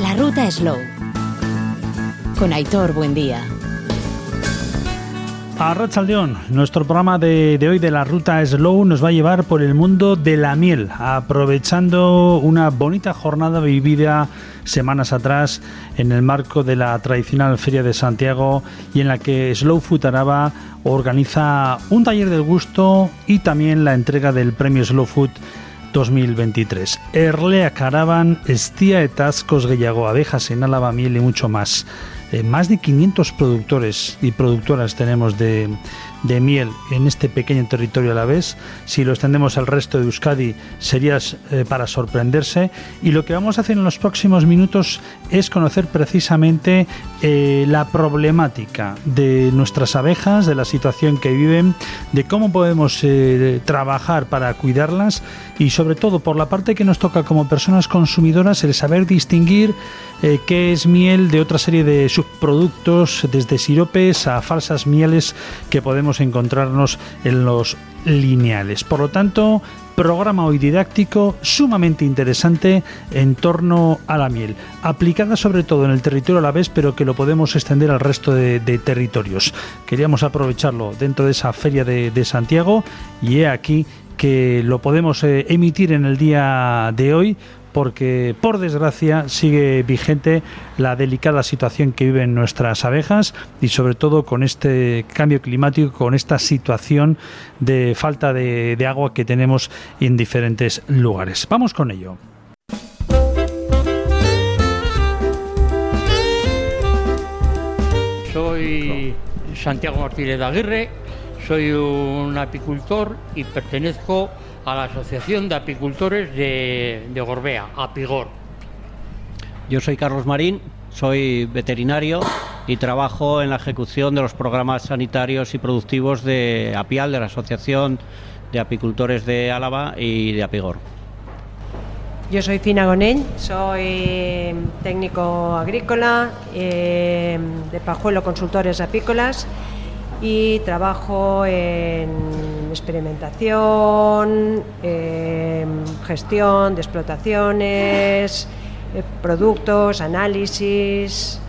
La ruta Slow. Con Aitor Buen Día. A Rachaldeón, nuestro programa de, de, hoy de la ruta Slow nos va a llevar por el mundo de la miel, aprovechando una bonita jornada vivida semanas atrás en el marco de la tradicional Feria de Santiago y en la que Slow Food Araba organiza un taller del gusto y también la entrega del premio Slow Food 2023. Erlea Caravan, Estía Etascos, Gehiago, Abejas en Álava, Miel y mucho más. Eh, más de 500 productores y productoras tenemos de, miel en este pequeño territorio a la vez. Si lo extendemos al resto de Euskadi sería eh, para sorprenderse. Y lo que vamos a hacer en los próximos minutos es conocer precisamente eh, la problemática de nuestras abejas, de la situación que viven, de cómo podemos trabajar para cuidarlas y sobre todo por la parte que nos toca como personas consumidoras el saber distinguir eh, qué es miel de otra serie de subproductos, desde siropes a falsas mieles que podemos encontrarnos en los lineales. Por lo tanto, programa hoy didáctico sumamente interesante en torno a la miel, aplicada sobre todo en el territorio a la vez, pero que lo podemos extender al resto de, territorios. Queríamos aprovecharlo dentro de esa feria de Santiago y he aquí que lo podemos eh, emitir en el día de hoy porque por desgracia sigue vigente la delicada situación que viven nuestras abejas y sobre todo con este cambio climático, con esta situación de falta de, de agua que tenemos en diferentes lugares. Vamos con ello. Soy Santiago Martínez de Aguirre, soy un apicultor y pertenezco a la Asociación de Apicultores de, de Gorbea, Apigor. Yo soy Carlos Marín, soy veterinario y trabajo en la ejecución de los programas sanitarios y productivos de APIAL, de la Asociación de Apicultores de Álava y de Apigor. Yo soy Fina Gonell, soy técnico agrícola eh, de Pajuelo Consultores Apícolas y trabajo en experimentación, eh, gestión de explotaciones, eh, productos, análisis.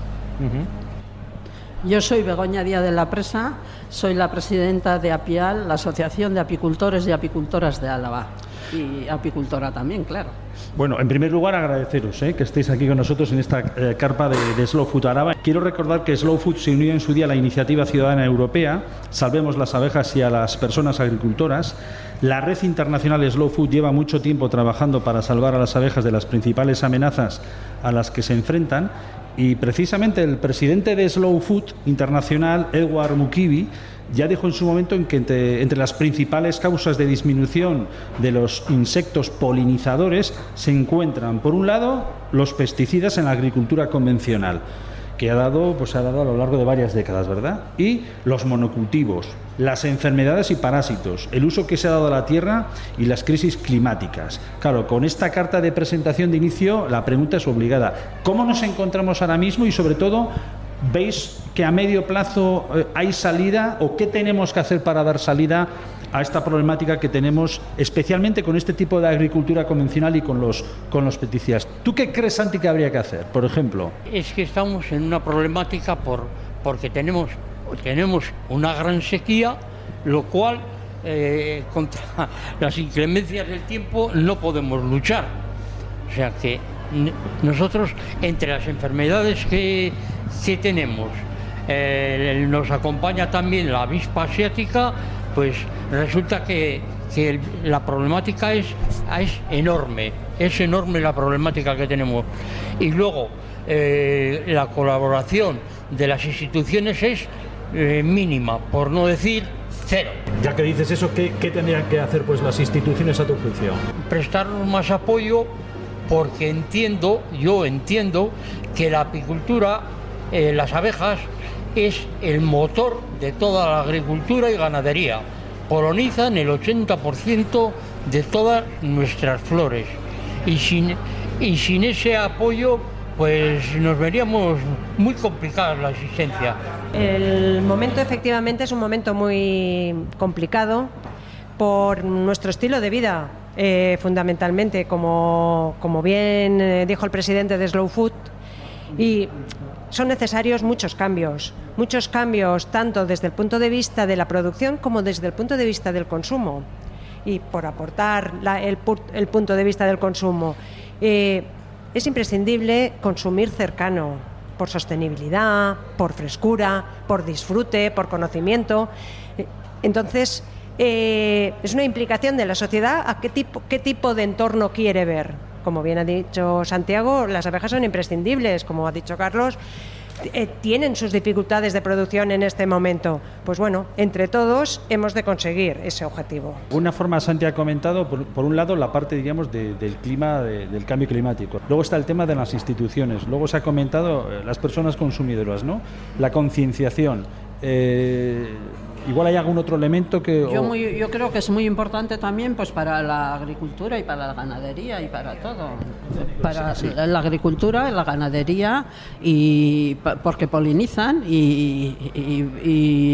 Yo soy Begoña Díaz de la Presa, soy la presidenta de APIAL, la Asociación de Apicultores y Apicultoras de Álava. Y apicultora también, claro. Bueno, en primer lugar agradeceros ¿eh? que estéis aquí con nosotros en esta eh, carpa de, de, Slow Food Araba. Quiero recordar que Slow Food se unió en su día a la iniciativa ciudadana europea Salvemos las abejas y a las personas agricultoras. La red internacional Slow Food lleva mucho tiempo trabajando para salvar a las abejas de las principales amenazas a las que se enfrentan y precisamente el presidente de Slow Food Internacional, Edward Mukibi, ya dijo en su momento en que entre, entre, las principales causas de disminución de los insectos polinizadores se encuentran, por un lado, los pesticidas en la agricultura convencional, que ha dado, pues, ha dado a lo largo de varias décadas, ¿verdad? Y los monocultivos, las enfermedades y parásitos, el uso que se ha dado a la tierra y las crisis climáticas. Claro, con esta carta de presentación de inicio, la pregunta es obligada. ¿Cómo nos encontramos ahora mismo y, sobre todo, ¿Veis que a medio plazo eh, hay salida o qué tenemos que hacer para dar salida a esta problemática que tenemos, especialmente con este tipo de agricultura convencional y con los, con los? ¿Tú qué crees, Santi, que habría que hacer, por ejemplo? Es que estamos en una problemática por, porque tenemos, tenemos una gran sequía, lo cual eh, contra las inclemencias del tiempo no podemos luchar. O sea que nosotros, entre las enfermedades que, que tenemos, eh, nos acompaña también la avispa asiática, pues resulta que, que la problemática es, es, enorme, es enorme la problemática que tenemos. Y luego, eh, la colaboración de las instituciones es eh, mínima, por no decir cero. Ya que dices eso, ¿qué, ¿qué, tendrían que hacer pues las instituciones a tu juicio? Prestarnos más apoyo porque entiendo, yo entiendo que la apicultura, eh, las abejas, es el motor de toda la agricultura y ganadería. Polonizan el 80% de todas nuestras flores. Y sin, y sin ese apoyo, pues nos veríamos muy complicada la existencia. El momento efectivamente es un momento muy complicado por nuestro estilo de vida, eh, fundamentalmente, como, como bien eh, dijo el presidente de Slow Food, y son necesarios muchos cambios, muchos cambios tanto desde el punto de vista de la producción como desde el punto de vista del consumo. Y por aportar el punto de vista del consumo, eh, es imprescindible consumir cercano, por sostenibilidad, por frescura, por disfrute, por conocimiento. Eh, Entonces, eh, es una implicación de la sociedad a qué tipo, qué tipo de entorno quiere ver. Como bien ha dicho Santiago, las abejas son imprescindibles, como ha dicho Carlos, eh, tienen sus dificultades de producción en este momento. Pues bueno, entre todos hemos de conseguir ese objetivo. Alguna forma, Santi ha comentado, por, un lado, la parte, diríamos, de- del clima, de- del cambio climático. Luego está el tema de las instituciones. Luego se ha comentado eh, las personas consumidoras, ¿no? La concienciación. Eh, igual hay algún otro elemento que... Yo, muy- yo creo que es muy importante también pues para la agricultura y para la ganadería y para todo. Para la la agricultura, la ganadería y porque polinizan y, y-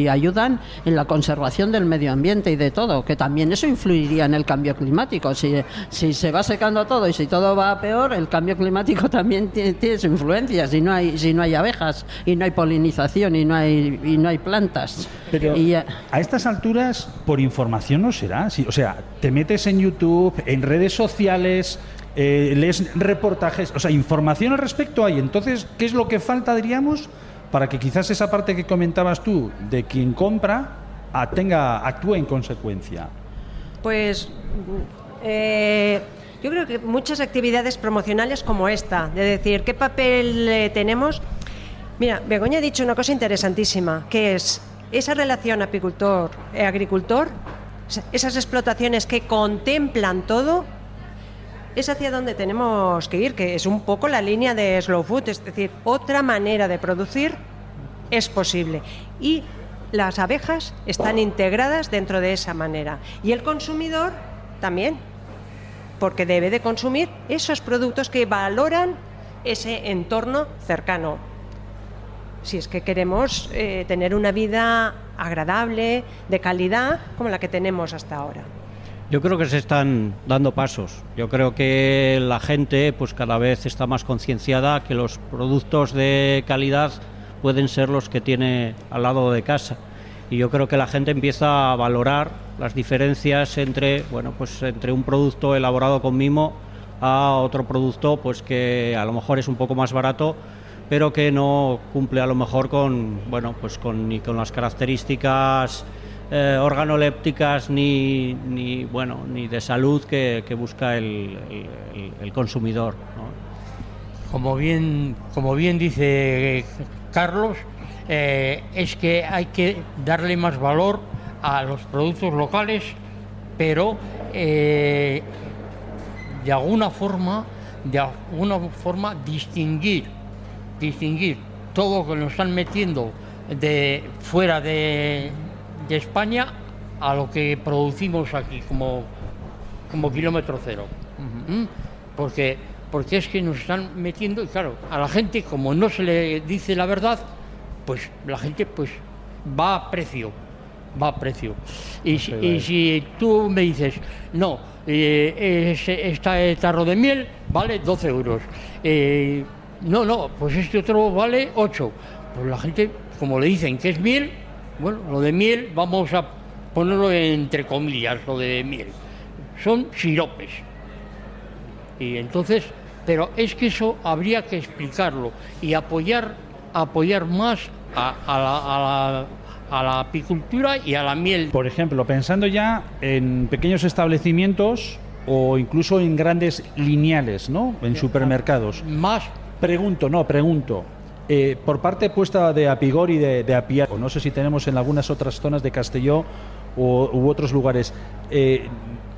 y ayudan en la conservación del medio ambiente y de todo, que también eso influiría en el cambio climático. Si, si se va secando todo y si todo va a peor, el cambio climático también tiene, tiene su influencia. Si no hay si no hay abejas y no hay polinización y no hay y no hay plantas. Pero Y ya- a estas alturas, por información no será. Sí, o sea, te metes en YouTube, en redes sociales, eh, lees reportajes, o sea, información al respecto hay. Entonces, ¿qué es lo que falta, diríamos, para que quizás esa parte que comentabas tú de quien compra a- tenga, actúe en consecuencia? Pues eh, yo creo que muchas actividades promocionales como esta, de decir qué papel eh, tenemos. Mira, Begoña ha dicho una cosa interesantísima, que es esa relación apicultor-agricultor, esas explotaciones que contemplan todo, es hacia donde tenemos que ir, que es un poco la línea de slow food, es decir, otra manera de producir es posible. Y las abejas están integradas dentro de esa manera. Y el consumidor también, porque debe de consumir esos productos que valoran ese entorno cercano. Si es que queremos eh, tener una vida agradable, de calidad, como la que tenemos hasta ahora. Yo creo que se están dando pasos. Yo creo que la gente pues cada vez está más concienciada que los productos de calidad pueden ser los que tiene al lado de casa. Y yo creo que la gente empieza a valorar las diferencias entre, bueno, pues entre un producto elaborado con mimo a otro producto pues que a lo mejor es un poco más barato, pero que no cumple a lo mejor con, bueno, pues con ni con las características eh, organolépticas ni, ni bueno ni de salud que, que busca el, el- consumidor. como bien, como bien dice Carlos, eh, es que hay que darle más valor a los productos locales, pero eh, de alguna forma, de alguna forma distinguir, distinguir todo lo que nos están metiendo de fuera de, de España a lo que producimos aquí como, como kilómetro cero. ¿Mm? Porque, porque es que nos están metiendo, y claro, a la gente, como no se le dice la verdad, pues la gente pues va a precio, va a precio. Y, si, y si tú me dices, no, eh, ese- este tarro de miel vale 12 euros, eh, no, no, pues este otro vale 8, pues la gente, como le dicen que es miel, bueno, lo de miel vamos a ponerlo entre comillas, lo de miel. Son siropes. Y entonces, pero es que eso habría que explicarlo y apoyar, apoyar más a, a la, a la- a la apicultura y a la miel. Por ejemplo, pensando ya en pequeños establecimientos o incluso en grandes lineales, ¿no? En supermercados. Más, Pregunto, no, pregunto. eh, por parte puesta de Apigor y de, de no sé si tenemos en algunas otras zonas de Castelló o, u otros lugares, eh,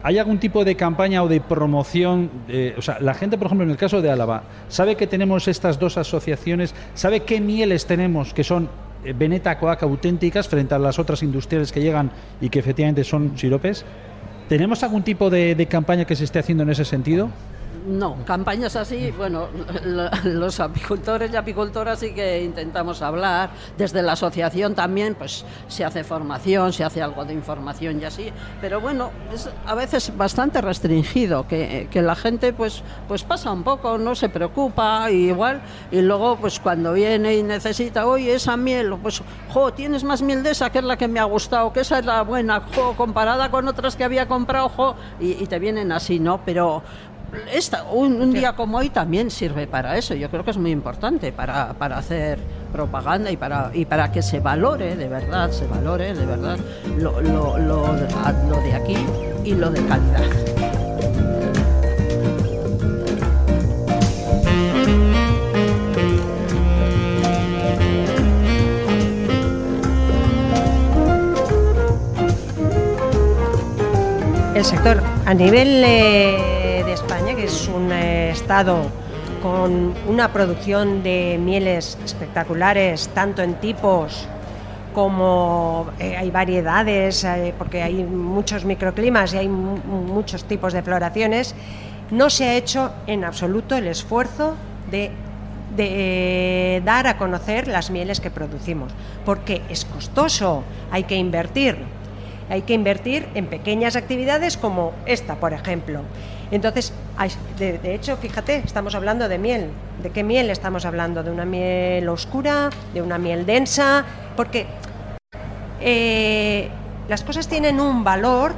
¿hay algún tipo de campaña o de promoción? eh, o sea, la gente, por ejemplo, en el caso de Álava, ¿sabe que tenemos estas dos asociaciones? ¿Sabe qué mieles tenemos que son eh, Veneta Coac auténticas frente a las otras industriales que llegan y que efectivamente son siropes? ¿Tenemos algún tipo de campaña que se esté haciendo en ese sentido? No, campañas así, bueno, los apicultores y apicultoras sí que intentamos hablar, desde la asociación también, pues se hace formación, se hace algo de información y así, pero bueno, es a veces bastante restringido, que, la gente pues, pues pasa un poco, no se preocupa, igual, y luego pues cuando viene y necesita, oye, esa miel, pues, jo, tienes más miel de esa que es la que me ha gustado, que esa es la buena, jo, comparada con otras que había comprado, jo, y, y te vienen así, ¿no? Pero esta, un, día como hoy también sirve para eso. Yo creo que es muy importante para, para hacer propaganda y para, y para que se valore de verdad, se valore de verdad lo, lo, lo, lo de aquí y lo de calidad. El sector a nivel eh, con una producción de mieles espectaculares, tanto en tipos como eh, hay variedades, eh, porque hay muchos microclimas y hay muchos tipos de floraciones, no se ha hecho en absoluto el esfuerzo de, de dar a conocer las mieles que producimos, porque es costoso, hay que invertir, hay que invertir en pequeñas actividades como esta, por ejemplo. Entonces, de, hecho, fíjate, estamos hablando de miel. ¿De qué miel estamos hablando? ¿De una miel oscura? ¿De una miel densa? Porque eh, las cosas tienen un valor,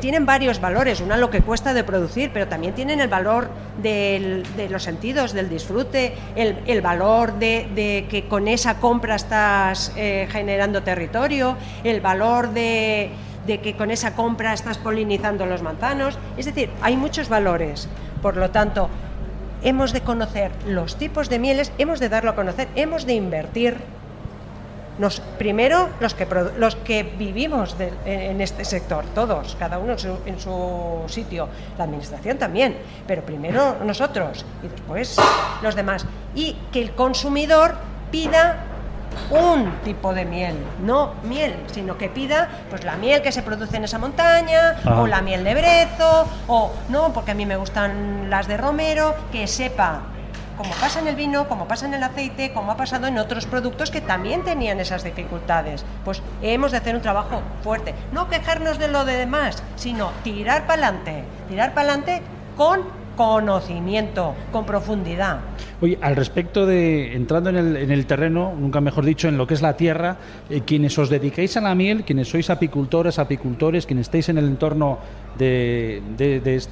tienen varios valores. Una lo que cuesta de producir, pero también tienen el valor de los sentidos, del disfrute, el, valor de, que con esa compra estás eh, generando territorio, el valor de de que con esa compra estás polinizando los manzanos. Es decir, hay muchos valores. Por lo tanto, hemos de conocer los tipos de mieles, hemos de darlo a conocer, hemos de invertir. Nos, primero, los que, los que vivimos en este sector, todos, cada uno en su, en su sitio, la administración también, pero primero nosotros y después los demás. Y que el consumidor pida un tipo de miel, no miel, sino que pida pues la miel que se produce en esa montaña o la miel de brezo o no, porque a mí me gustan las de romero, que sepa como pasa en el vino, como pasa en el aceite, como ha pasado en otros productos que también tenían esas dificultades. Pues hemos de hacer un trabajo fuerte, no quejarnos de lo de demás, sino tirar para adelante, tirar para adelante con conocimiento, con profundidad. Oye, al respecto de, entrando en el, en el terreno, nunca mejor dicho, en lo que es la tierra, eh, quienes os dedicáis a la miel, quienes sois apicultoras, apicultores, quienes estáis en el entorno de,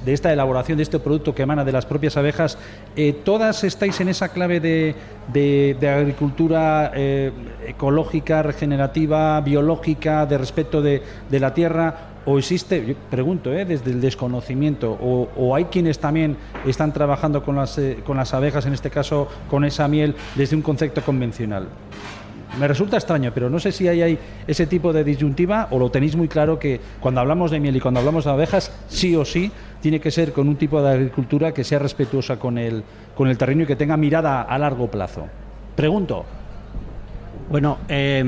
esta elaboración de este producto que emana de las propias abejas, eh, ¿todas estáis en esa clave de, agricultura eh, ecológica, regenerativa, biológica, de respeto de la tierra? O existe, pregunto, ¿eh? desde el desconocimiento, o, hay quienes también están trabajando con las, eh, con las abejas, en este caso con esa miel, desde un concepto convencional. Me resulta extraño, pero no sé si hay, hay ese tipo de disyuntiva o lo tenéis muy claro que cuando hablamos de miel y cuando hablamos de abejas, sí o sí, tiene que ser con un tipo de agricultura que sea respetuosa con el, terreno y que tenga mirada a largo plazo. Pregunto. Bueno, eh,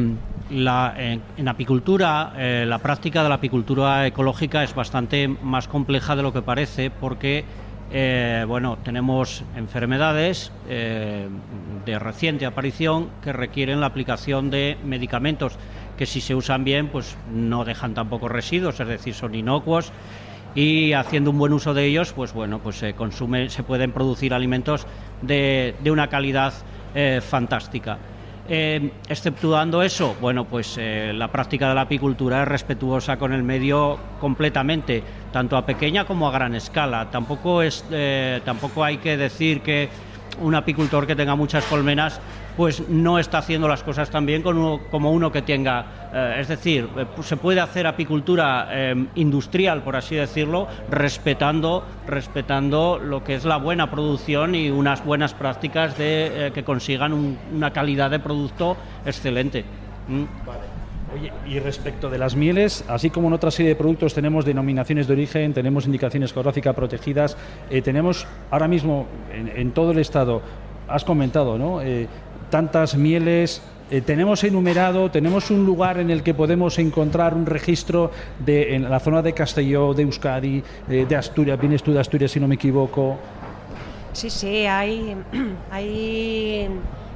en, apicultura, eh, la práctica de la apicultura ecológica es bastante más compleja de lo que parece porque eh, bueno, tenemos enfermedades eh, de reciente aparición que requieren la aplicación de medicamentos que si se usan bien pues no dejan tampoco residuos, es decir, son inocuos y haciendo un buen uso de ellos pues bueno, pues se consume, se pueden producir alimentos de una calidad fantástica. Eh, exceptuando eso, bueno, pues eh, la práctica de la apicultura es respetuosa con el medio completamente, tanto a pequeña como a gran escala. Tampoco, es, eh, tampoco hay que decir que un apicultor que tenga muchas colmenas pues no está haciendo las cosas tan bien como uno que tenga. Eh, es decir, eh, se puede hacer apicultura eh, industrial, por así decirlo, respetando, respetando lo que es la buena producción y unas buenas prácticas de que consigan una calidad de producto excelente. ¿Mm? Oye, y respecto de las mieles, así como en otra serie de productos tenemos denominaciones de origen, tenemos indicaciones geográficas protegidas, tenemos ahora mismo en, todo el Estado, has comentado, ¿no? Tantas mieles eh, tenemos enumerado, tenemos un lugar en el que podemos encontrar un registro de en la zona de Castelló, de Euskadi, eh, de Asturias, vienes tú de Asturias si no me equivoco. Sí, sí, hay, hay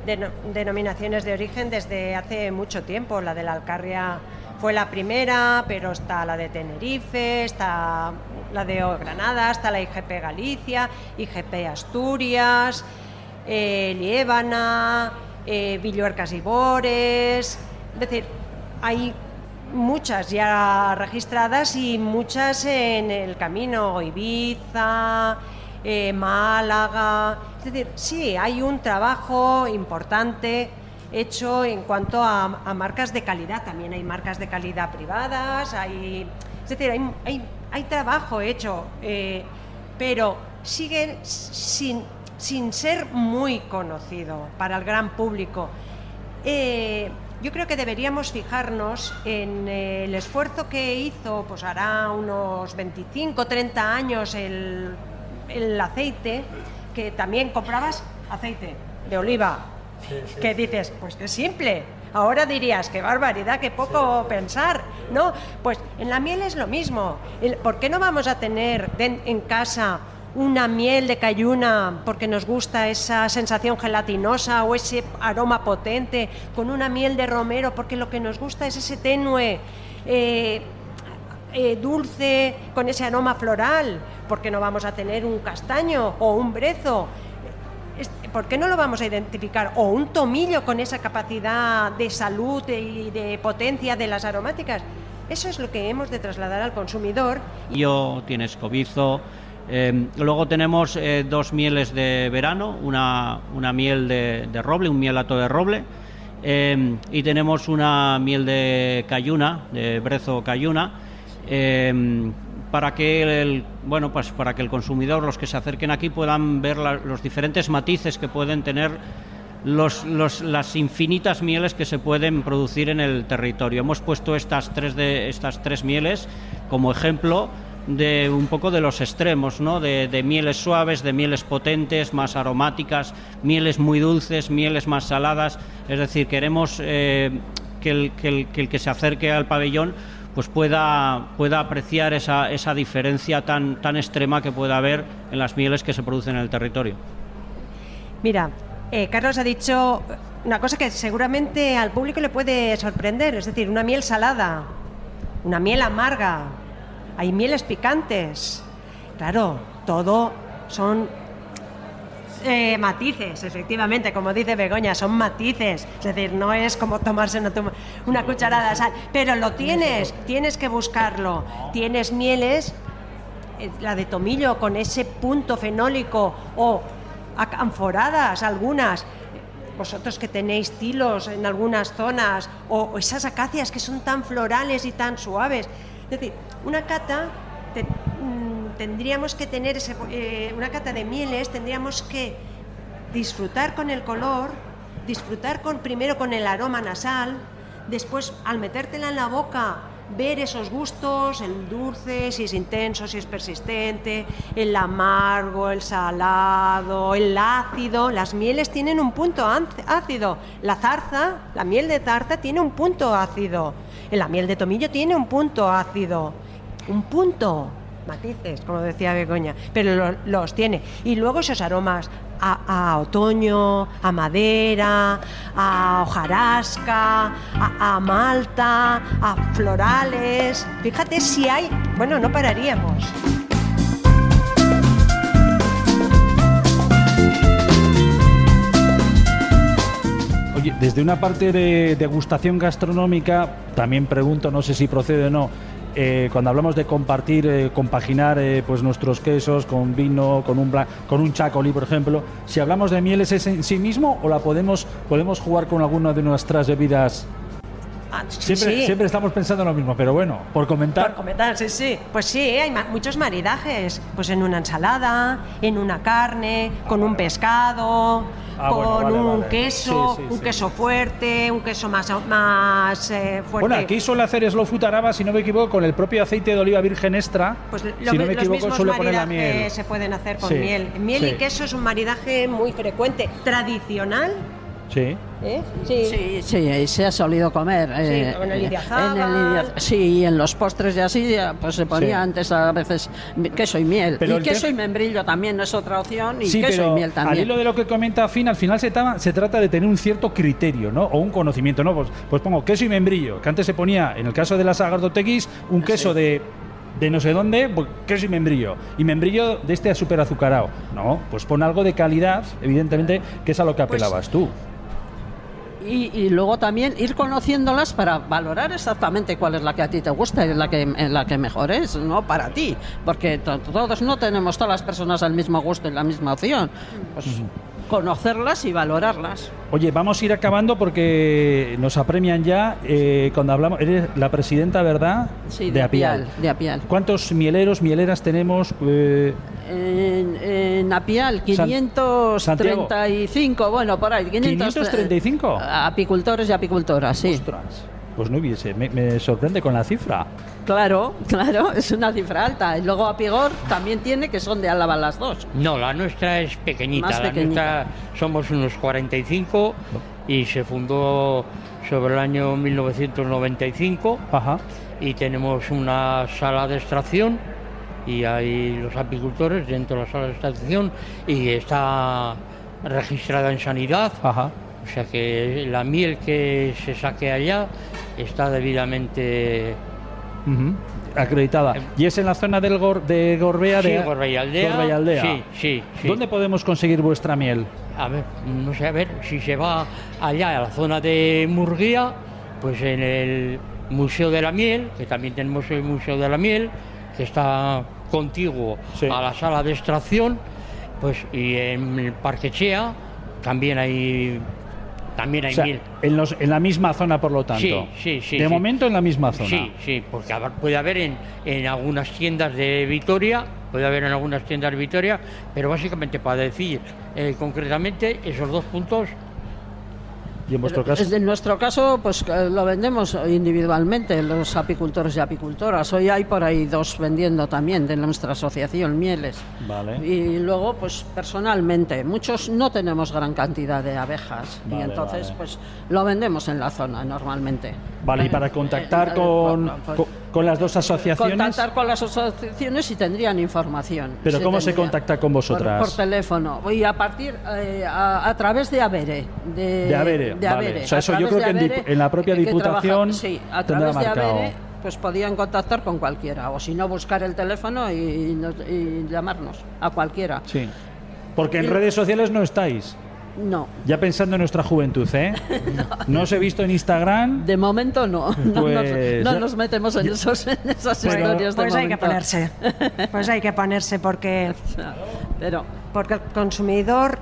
deno- denominaciones de origen desde hace mucho tiempo. La de la Alcarria fue la primera, pero está la de Tenerife, está la de Granada, está la IGP Galicia, IGP Asturias, eh, Liébana, eh, Villuercas y Bores. Es decir, hay muchas ya registradas y muchas en el camino, Ibiza, eh, Málaga. Es decir, sí, hay un trabajo importante hecho en cuanto a, marcas de calidad. También hay marcas de calidad privadas, hay, es decir, hay, trabajo hecho, eh, pero sigue sin, sin ser muy conocido para el gran público. Eh, yo creo que deberíamos fijarnos en eh, el esfuerzo que hizo, pues hará unos 25, 30 años el, el aceite, que también comprabas aceite de oliva, que dices, pues qué simple. Ahora dirías, qué barbaridad, qué poco pensar. No, pues en la miel es lo mismo. ¿Por qué no vamos a tener en casa una miel de cayuna porque nos gusta esa sensación gelatinosa o ese aroma potente, con una miel de romero porque lo que nos gusta es ese tenue eh, eh, dulce con ese aroma floral, porque no vamos a tener un castaño o un brezo. ¿Por qué no lo vamos a identificar? O un tomillo con esa capacidad de salud y de potencia de las aromáticas. Eso es lo que hemos de trasladar al consumidor Yo tienes cobizo. Eh, luego tenemos eh, dos mieles de verano, una, una miel de, roble, un mielato de roble, eh, y tenemos una miel de cayuna, de brezo cayuna, eh, para que el, bueno, pues para que el consumidor, los que se acerquen aquí, puedan ver los diferentes matices que pueden tener los- los- las infinitas mieles que se pueden producir en el territorio. Hemos puesto estas tres, de, estas tres mieles como ejemplo de un poco de los extremos, ¿no? de, de mieles suaves, de mieles potentes, más aromáticas, mieles muy dulces, mieles más saladas. Es decir, queremos eh, que, el, que, se acerque al pabellón pues pueda, pueda apreciar esa, esa diferencia tan, tan extrema que pueda haber en las mieles que se producen en el territorio. Mira, eh, Carlos ha dicho una cosa que seguramente al público le puede sorprender, es decir, una miel salada, una miel amarga, hay mieles picantes. Claro, todo son eh, matices, efectivamente, como dice Begoña, son matices. Es decir, no es como tomarse una, cucharada de sal, pero lo tienes, tienes que buscarlo. Tienes mieles eh, la de tomillo con ese punto fenólico o anforadas algunas vosotros que tenéis tilos en algunas zonas o esas acacias que son tan florales y tan suaves es decir una cata mm, tendríamos que tener ese, eh, una cata de mieles tendríamos que disfrutar con el color disfrutar con primero con el aroma nasal después al metértela en la boca ver esos gustos, el dulce, si es intenso, si es persistente, el amargo, el salado, el ácido. Las mieles tienen un punto ácido. La zarza, la miel de zarza tiene un punto ácido. La miel de tomillo tiene un punto ácido. Un punto. Matices, como decía Begoña, pero lo- los tiene. Y luego esos aromas a, otoño, a madera, a hojarasca, a malta, a florales. Fíjate si hay. Bueno, no pararíamos. Desde una parte de degustación gastronómica, también pregunto, no sé si procede o no, eh, cuando hablamos de compartir, eh, compaginar eh, pues nuestros quesos con vino, con un, bla- con un chacolí, por ejemplo, si hablamos de mieles es en sí mismo o la podemos, podemos jugar con alguna de nuestras bebidas. Ah, Siempre, sí. siempre estamos pensando en lo mismo, pero bueno, por comentar. Por comentar, sí, sí. Pues sí, hay ma- muchos maridajes. Pues en una ensalada, en una carne, con un pescado, Ah, con bueno, vale, un vale. queso, Sí, sí, un queso fuerte, un queso más, más eh, fuerte. Bueno, aquí suele hacer Slow Food Araba, si no me equivoco, con el propio aceite de oliva virgen extra. Pues lo- si no me los equivoco, mismos suele poner la miel. se pueden hacer con miel. Miel y queso es un maridaje muy frecuente, tradicional Sí. ¿Eh? Sí, sí, se ha solido comer. eh, con el eh, en el sí, y en los postres y así, pues se ponía Sí. antes a veces queso y miel. Pero y queso y membrillo también es otra opción, y sí, queso pero y miel al también. hilo de lo que comenta Fin, al final se, trata de tener un cierto criterio, ¿no? O un conocimiento, ¿no? Pues, pues pongo queso y membrillo, que antes se ponía, en el caso de las agardotequis, un queso de, de no sé dónde, pues, queso y membrillo. Y membrillo de este super azucarado. No, pues pon algo de calidad, evidentemente, que es a lo que Pues apelabas tú. Y, y luego también ir conociéndolas para valorar exactamente cuál es la que a ti te gusta y la que, la que mejor es, ¿no? Para ti. Porque to- todos no tenemos todas las personas el mismo gusto y la misma opción. Pues conocerlas y valorarlas. Oye, vamos a ir acabando porque nos apremian ya. eh, cuando hablamos, eres la presidenta, ¿verdad? Sí, de, Apial. De Apial. ¿Cuántos mieleros, mieleras tenemos? Eh, En, en Apial, San- 535, bueno, por ahí. 500, 535. Apicultores y apicultoras, sí. ostras, pues no hubiese, me, me sorprende con la cifra. Claro, claro, es una cifra alta. Y luego Apigor también tiene que son de Álava las dos. No, la nuestra es pequeñita. Más la pequeñita. nuestra somos unos 45 y se fundó sobre el año 1995 Ajá. y tenemos una sala de extracción y hay los apicultores dentro de la sala de extracción y está registrada en sanidad. Ajá. O sea que la miel que se saque allá está debidamente. Acreditada. ¿Y es en la zona del Gor- de Gorbea? Sí, de Gorbea y Aldea. Gorbea y Aldea. Sí, sí, sí. ¿Dónde podemos conseguir vuestra miel? A ver, no sé, a ver, si se va allá a la zona de Murguía, pues en el Museo de la Miel, que también tenemos el Museo de la Miel, que está contiguo Sí. a la sala de extracción, pues y en el Parque Chea también hay también hay O sea, miel. en, los- en la misma zona, por lo tanto. Sí, sí, sí, De sí. momento en la misma zona. Sí, sí, porque puede haber en, en algunas tiendas de Vitoria, puede haber en algunas tiendas de Vitoria, pero básicamente para decir eh, concretamente esos dos puntos ¿Y en vuestro caso? En nuestro caso, pues eh, lo vendemos individualmente, los apicultores y apicultoras. Hoy hay por ahí dos vendiendo también de nuestra asociación, mieles. Vale. Y luego, pues personalmente, muchos no tenemos gran cantidad de abejas Vale, y entonces, vale. pues lo vendemos en la zona normalmente. Vale, y Eh, para contactar eh, con, pues, con, con las dos asociaciones. Contactar con las asociaciones y tendrían información. Pero Sí ¿cómo se contacta con vosotras? Por, por teléfono. Y a partir, eh, a, a través de Avere. De, De Avere, de vale. Avere. O sea, eso yo creo que en la propia que Diputación sí, a través de marcado. Avere, pues podían contactar con cualquiera. O si no, buscar el teléfono y, y y llamarnos a cualquiera. Sí. Porque en redes sociales no estáis. No. Ya pensando en nuestra juventud, ¿eh? No os he visto en Instagram. De momento no, no, Pues, nos, ya- no nos metemos en, esos, en esas Pero- historias de Pues hay que ponerse. Pues hay que ponerse porque, Pero porque el consumidor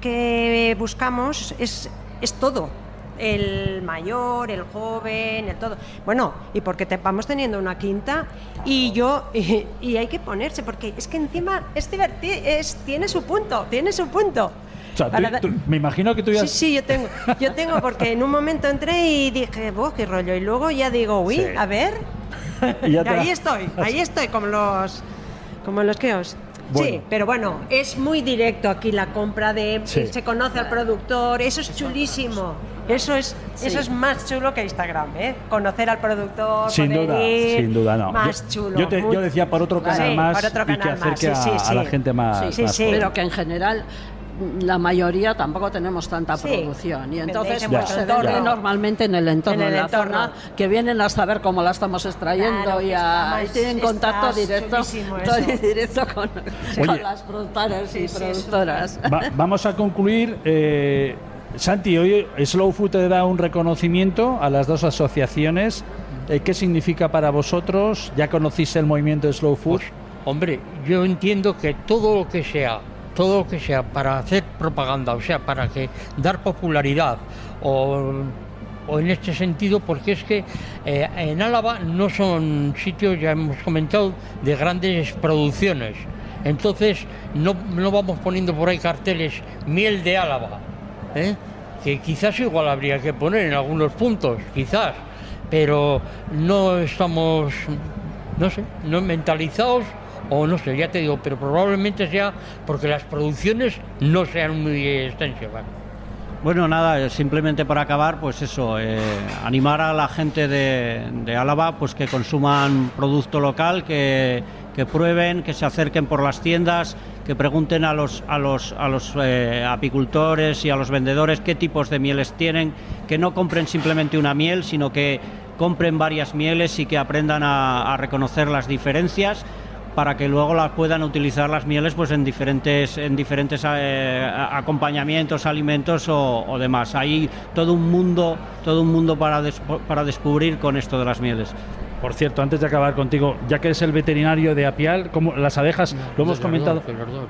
que buscamos es, es todo. El mayor, el joven, el todo. Bueno, y porque te, vamos teniendo una quinta y yo y, y hay que ponerse porque es que encima es divertido, es tiene su punto, tiene su punto. Sea, tú- Para tú- me imagino que tú ya. Sí, sí, yo tengo. Yo tengo porque en un momento entré y dije, "Buah, qué rollo! Y luego ya digo, uy, Sí. a ver. Y ya Y te ahí estoy, ahí estoy, como los, como los que os. Bueno. Sí, pero bueno, es muy directo aquí la compra de. Sí. Se conoce al productor, eso es chulísimo. Eso es, eso es más chulo que Instagram, ¿eh? Conocer al productor, Sin poder duda, ir, sin duda, no. Más yo, chulo. yo te- muy- yo decía por otro canal Sí, más por otro y que canal más, acerque sí, a, sí, a la sí. gente más. Sí, sí, más sí. pero que en general la mayoría tampoco tenemos tanta Sí, producción y entonces en pues, se vende normalmente en el entorno En el de la entorno. zona que vienen a saber cómo la estamos extrayendo Claro, y, a- y tienen contacto directo, directo con, Oye. con las productoras y sí, productoras. Va- vamos a concluir. eh, Santi, hoy Slow Food te da un reconocimiento a las dos asociaciones. Eh, ¿Qué significa para vosotros? ¿Ya conocéis el movimiento de Slow Food? Pues, hombre, yo entiendo que todo lo que sea, todo lo que sea para hacer propaganda, o sea, para que dar popularidad o, o en este sentido, porque es que eh, en Álava no son sitios, ya hemos comentado, de grandes producciones. Entonces, no, no vamos poniendo por ahí carteles miel de Álava, ¿eh? que quizás igual habría que poner en algunos puntos, quizás, pero no estamos no sé, no mentalizados o no sé, ya te digo, pero probablemente sea porque las producciones no sean muy extensivas. Bueno, nada, simplemente para acabar, pues eso, eh, animar a la gente de, Álava pues que consuman producto local, que, prueben, que se acerquen por las tiendas, que pregunten a los, a los, a los eh, apicultores y a los vendedores qué tipos de mieles tienen, que no compren simplemente una miel, sino que compren varias mieles y que aprendan a reconocer las diferencias para que luego las puedan utilizar las mieles pues en diferentes en diferentes eh, acompañamientos alimentos o, demás hay todo un mundo todo un mundo para para descubrir con esto de las mieles por cierto, antes de acabar contigo, ya que eres el veterinario de Apial, como las abejas, lo hemos comentado.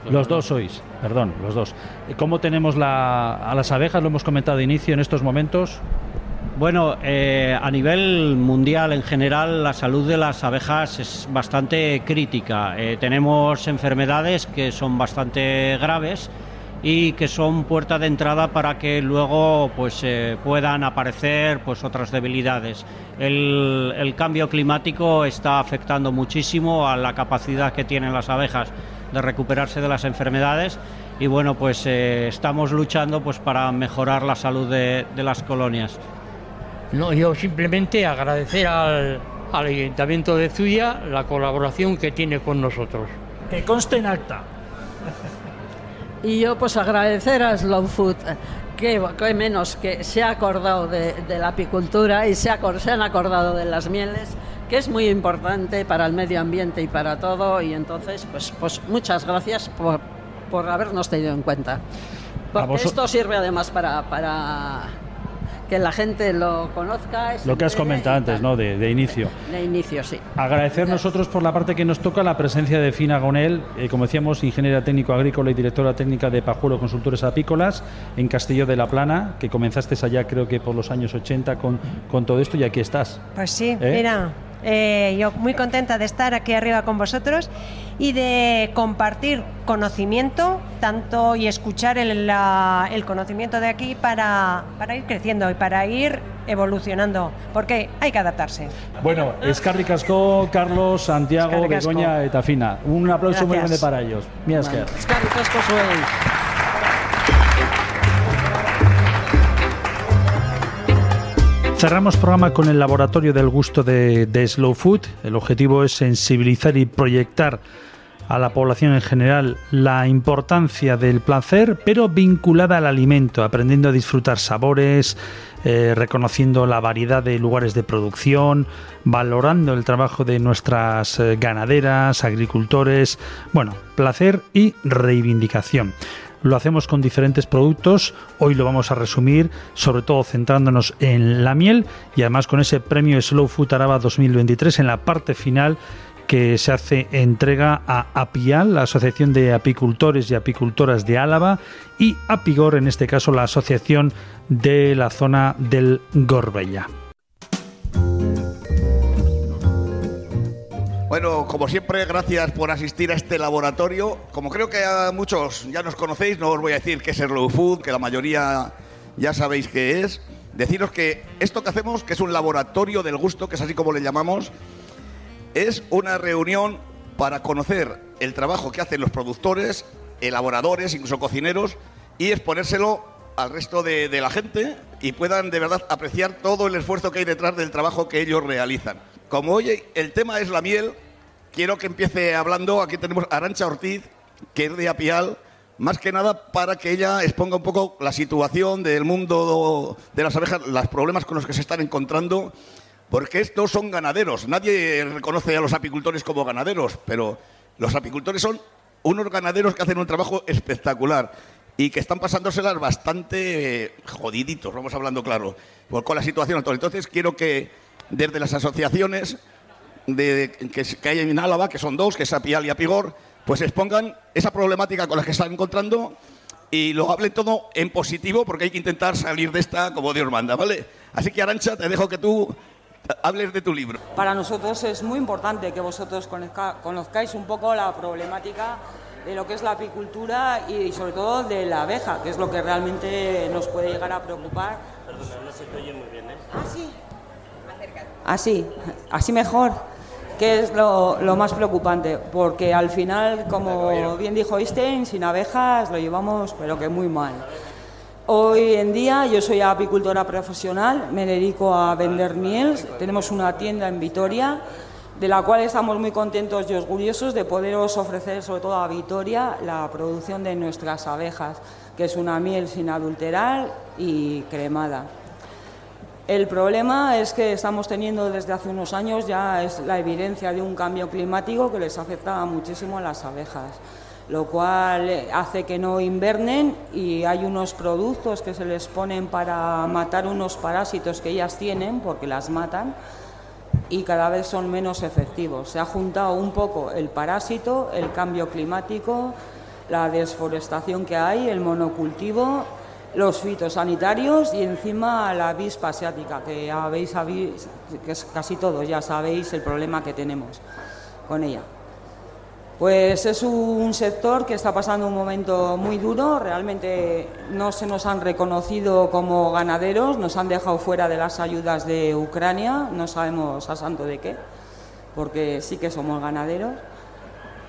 Los dos, sois, perdón, los dos. ¿Cómo tenemos a las abejas? Lo hemos comentado de inicio en estos momentos. Bueno, eh, a nivel mundial en general la salud de las abejas es bastante crítica. Eh, tenemos enfermedades que son bastante graves y que son puerta de entrada para que luego pues eh, puedan aparecer pues otras debilidades. El, cambio climático está afectando muchísimo a la capacidad que tienen las abejas de recuperarse de las enfermedades y bueno pues estamos luchando pues para mejorar la salud de las colonias. No, yo simplemente agradecer al, Ayuntamiento de Zuya la colaboración que tiene con nosotros. Que conste en acta. Y yo pues agradecer a Slow Food que, menos que se ha acordado de, la apicultura y se, se, han acordado de las mieles, que es muy importante para el medio ambiente y para todo. Y entonces, pues, pues muchas gracias por, por habernos tenido en cuenta. Porque esto sirve además para, para que la gente lo conozca. Lo que has comentado antes, ¿no? De, inicio. De inicio, sí. Agradecer nosotros por la parte que nos toca la presencia de Fina Gonel, eh, como decíamos, ingeniera técnico agrícola y directora técnica de Pajuelo Consultores Apícolas en Castillo de la Plana, que comenzaste allá creo que por los años 80 con, con todo esto y aquí estás. Pues sí, ¿Eh? mira, eh, yo muy contenta de estar aquí arriba con vosotros y de compartir conocimiento tanto y escuchar el, el conocimiento de aquí para, para, ir creciendo y para ir evolucionando, porque hay que adaptarse. Bueno, Escarri Casco, Carlos, Santiago, Begoña y Tafina. Un aplauso muy grande para ellos. Mira, Escarri Cerramos programa con el laboratorio del gusto de, Slow Food. El objetivo es sensibilizar y proyectar a la población en general la importancia del placer, pero vinculada al alimento, aprendiendo a disfrutar sabores, eh, reconociendo la variedad de lugares de producción, valorando el trabajo de nuestras eh, ganaderas, agricultores, bueno, placer y reivindicación. Lo hacemos con diferentes productos. Hoy lo vamos a resumir, sobre todo centrándonos en la miel y además con ese premio Slow Food Araba 2023 en la parte final que se hace entrega a APIAL, la Asociación de Apicultores y Apicultoras de Álava, y Apigor, en este caso la Asociación de la zona del Gorbella. Bueno, como siempre, gracias por asistir a este laboratorio. Como creo que a muchos ya nos conocéis, no os voy a decir qué es el Slow Food, que la mayoría ya sabéis qué es. Deciros que esto que hacemos, que es un laboratorio del gusto, que es así como le llamamos, es una reunión para conocer el trabajo que hacen los productores, elaboradores, incluso cocineros, y exponérselo al resto de la gente y puedan de verdad apreciar todo el esfuerzo que hay detrás del trabajo que ellos realizan. Como hoy el tema es la miel, quiero que empiece hablando. Aquí tenemos a Arancha Ortiz, que es de Apial, más que nada para que ella exponga un poco la situación del mundo de las abejas, los problemas con los que se están encontrando, porque estos son ganaderos. Nadie reconoce a los apicultores como ganaderos, pero los apicultores son unos ganaderos que hacen un trabajo espectacular y que están pasándoselas bastante jodiditos, vamos hablando claro, con la situación actual. Entonces quiero que desde las asociaciones de, que, hay en Álava, que son dos, que es Apial y Apigor, pues expongan esa problemática con la que están encontrando y lo hablen todo en positivo porque hay que intentar salir de esta como Dios manda, ¿vale? Así que Arancha, te dejo que tú hables de tu libro. Para nosotros es muy importante que vosotros conozcáis un poco la problemática de lo que es la apicultura y sobre todo de la abeja, que es lo que realmente nos puede llegar a preocupar. Perdona, no se te oye muy bien, ¿eh? Ah, sí. Así, así mejor, que es lo, más preocupante, porque al final, como bien dijo Einstein, sin abejas lo llevamos, pero que muy mal. Hoy en día yo soy apicultora profesional, me dedico a vender miel, tenemos una tienda en Vitoria de la cual estamos muy contentos y orgullosos de poderos ofrecer, sobre todo a Vitoria, la producción de nuestras abejas, que es una miel sin adulterar y cremada. El problema es que estamos teniendo desde hace unos años ya es la evidencia de un cambio climático que les afecta muchísimo a las abejas, lo cual hace que no invernen y hay unos productos que se les ponen para matar unos parásitos que ellas tienen, porque las matan, y cada vez son menos efectivos. Se ha juntado un poco el parásito, el cambio climático, la desforestación que hay, el monocultivo, los fitosanitarios y encima la avispa asiática, que habéis, que es casi todos ya sabéis el problema que tenemos con ella. Pues es un sector que está pasando un momento muy duro, realmente no se nos han reconocido como ganaderos, nos han dejado fuera de las ayudas de Ucrania, no sabemos a santo de qué, porque sí que somos ganaderos.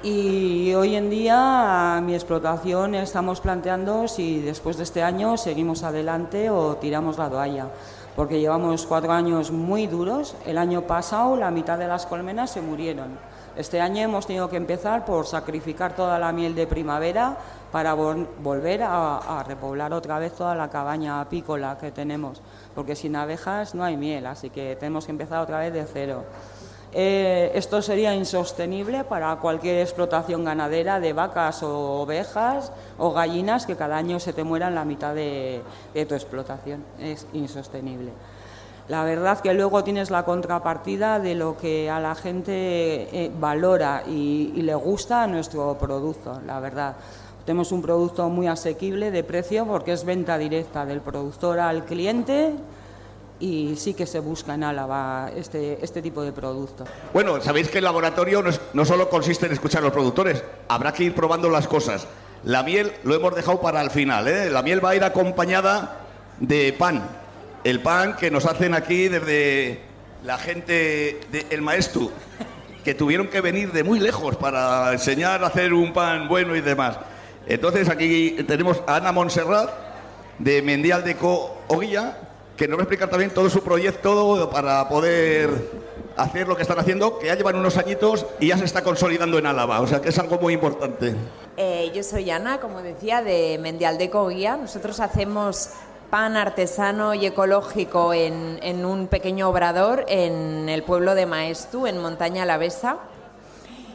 Y hoy en día mi explotación estamos planteando si después de este año seguimos adelante o tiramos la toalla, porque llevamos cuatro años muy duros. El año pasado la mitad de las colmenas se murieron este año hemos tenido que empezar por sacrificar toda la miel de primavera para volver a, repoblar otra vez toda la cabaña apícola que tenemos, porque sin abejas no hay miel, así que tenemos que empezar otra vez de cero. Eh, esto sería insostenible para cualquier explotación ganadera de vacas o ovejas o gallinas que cada año se te mueran la mitad de tu explotación. Es insostenible. La verdad que luego tienes la contrapartida de lo que a la gente eh, valora y, le gusta a nuestro producto, la verdad. Tenemos un producto muy asequible de precio porque es venta directa del productor al cliente y sí que se busca en Álava este, este tipo de producto. Bueno, sabéis que el laboratorio no, solo consiste en escuchar a los productores, habrá que ir probando las cosas. La miel lo hemos dejado para el final, ¿eh? la miel va a ir acompañada de pan, el pan que nos hacen aquí desde la gente del El Maestro, que tuvieron que venir de muy lejos para enseñar a hacer un pan bueno y demás. Entonces aquí tenemos a Ana Montserrat de Mendial de Co Oguilla, que nos va a explicar también todo su proyecto para poder hacer lo que están haciendo, que ya llevan unos añitos y ya se está consolidando en Álava, o sea que es algo muy importante. Eh, yo soy Ana, como decía, de Mendial de Oguilla. Nosotros hacemos pan artesano y ecológico en, un pequeño obrador en el pueblo de Maestu, en Montaña Lavesa.